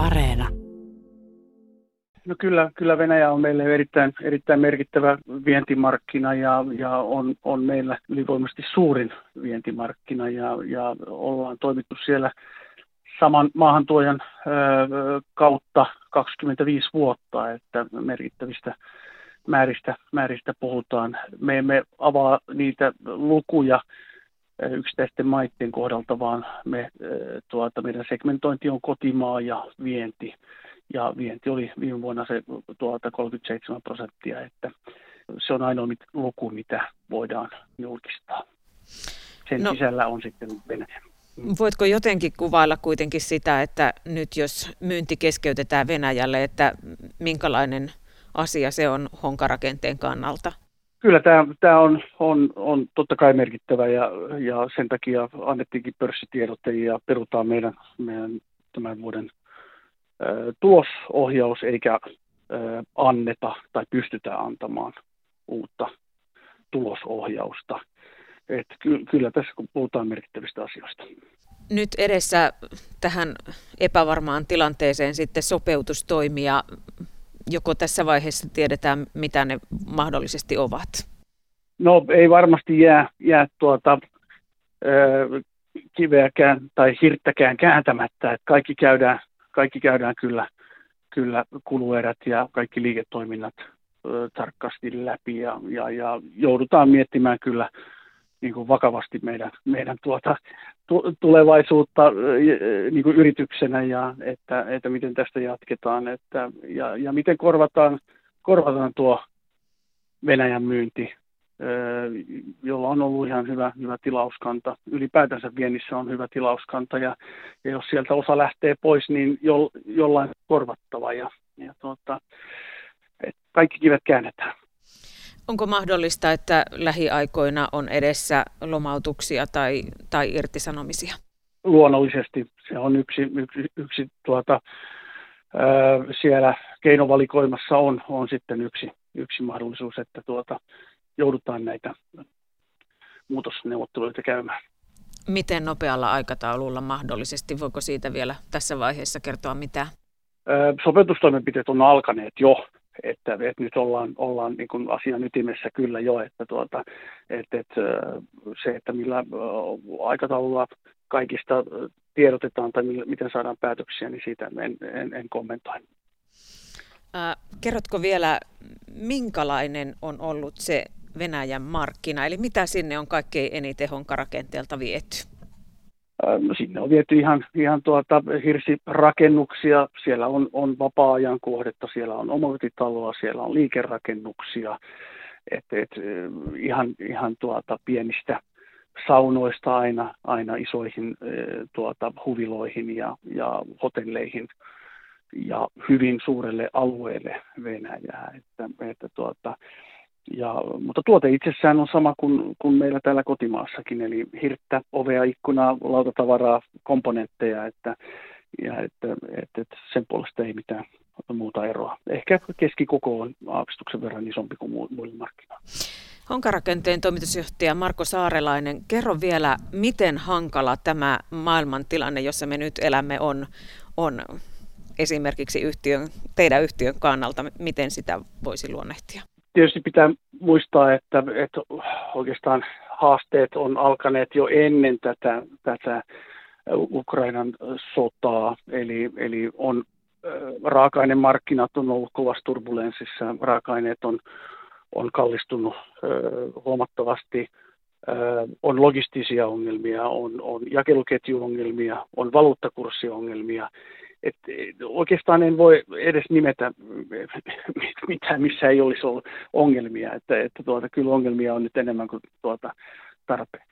Areena. No kyllä, kyllä Venäjä on meille erittäin, erittäin merkittävä vientimarkkina ja, ja on, on meillä ylivoimaisesti suurin vientimarkkina ja, ja ollaan toimittu siellä saman maahantuojan ö, kautta 25 vuotta, että merkittävistä määristä, määristä puhutaan. Me emme avaa niitä lukuja yksittäisten maiden kohdalta, vaan me, tuota, meidän segmentointi on kotimaa ja vienti. Ja vienti oli viime vuonna se tuota 37 prosenttia, että se on ainoa luku, mitä voidaan julkistaa. Sen no, sisällä on sitten Venäjä. Voitko jotenkin kuvailla kuitenkin sitä, että nyt jos myynti keskeytetään Venäjälle, että minkälainen asia se on honkarakenteen kannalta? Kyllä tämä, tämä on, on, on totta kai merkittävä ja, ja sen takia annettiinkin pörssitiedote ja perutaan meidän, meidän tämän vuoden ä, tulosohjaus eikä ä, anneta tai pystytä antamaan uutta tulosohjausta. Et ky, kyllä tässä puhutaan merkittävistä asioista. Nyt edessä tähän epävarmaan tilanteeseen sitten sopeutustoimia joko tässä vaiheessa tiedetään, mitä ne mahdollisesti ovat? No ei varmasti jää, jää tuota, ö, kiveäkään tai hirttäkään kääntämättä, että kaikki käydään, kaikki käydään kyllä, kyllä kuluerät ja kaikki liiketoiminnat ö, tarkasti läpi ja, ja, ja joudutaan miettimään kyllä niin kuin vakavasti meidän, meidän tuota, tulevaisuutta niin kuin yrityksenä ja että, että miten tästä jatketaan että, ja, ja miten korvataan, korvataan tuo Venäjän myynti, jolla on ollut ihan hyvä, hyvä tilauskanta. Ylipäätänsä viennissä on hyvä tilauskanta ja, ja jos sieltä osa lähtee pois, niin jo, jollain korvattava ja, ja tuota, kaikki kivet käännetään. Onko mahdollista, että lähiaikoina on edessä lomautuksia tai, tai irtisanomisia? Luonnollisesti. Se on yksi, yksi, yksi tuota, ää, siellä keinovalikoimassa on, on sitten yksi, yksi mahdollisuus, että tuota, joudutaan näitä muutosneuvotteluita käymään. Miten nopealla aikataululla mahdollisesti? Voiko siitä vielä tässä vaiheessa kertoa mitä? Sopeutustoimenpiteet on alkaneet jo että, että nyt ollaan, ollaan niin kuin asian ytimessä kyllä jo, että, tuota, että, että se, että millä aikataululla kaikista tiedotetaan tai miten saadaan päätöksiä, niin siitä en, en, en kommentoi. Kerrotko vielä, minkälainen on ollut se Venäjän markkina, eli mitä sinne on kaikkein eniten honkarakenteelta viety? No, sinne on viety ihan, ihan tuota hirsirakennuksia, siellä on, on vapaa-ajan kohdetta, siellä on omakotitaloa, siellä on liikerakennuksia, et, et, ihan, ihan tuota pienistä saunoista aina, aina isoihin tuota, huviloihin ja, ja hotelleihin ja hyvin suurelle alueelle Venäjää. Että, että tuota, ja, mutta tuote itsessään on sama kuin, kuin meillä täällä kotimaassakin, eli hirttä, ovea, ikkunaa, lautatavaraa, komponentteja, että, ja että, että, että sen puolesta ei mitään muuta eroa. Ehkä keskikoko on aavistuksen verran isompi kuin muilla markkinoilla. Honkarakenteen toimitusjohtaja Marko Saarelainen, kerro vielä, miten hankala tämä maailmantilanne, jossa me nyt elämme, on, on esimerkiksi yhtiön, teidän yhtiön kannalta, miten sitä voisi luonnehtia? Tietysti pitää muistaa, että, että oikeastaan haasteet on alkaneet jo ennen tätä, tätä Ukrainan sotaa, eli, eli on raaka-ainemarkkinat on ollut kovassa turbulenssissa, raaka-aineet on, on kallistunut huomattavasti, on logistisia ongelmia, on, on jakeluketjuongelmia, on valuuttakurssiongelmia, et oikeastaan en voi edes nimetä mitään, missä ei olisi ollut ongelmia. Että, että tuota, kyllä ongelmia on nyt enemmän kuin tuota tarpeeksi.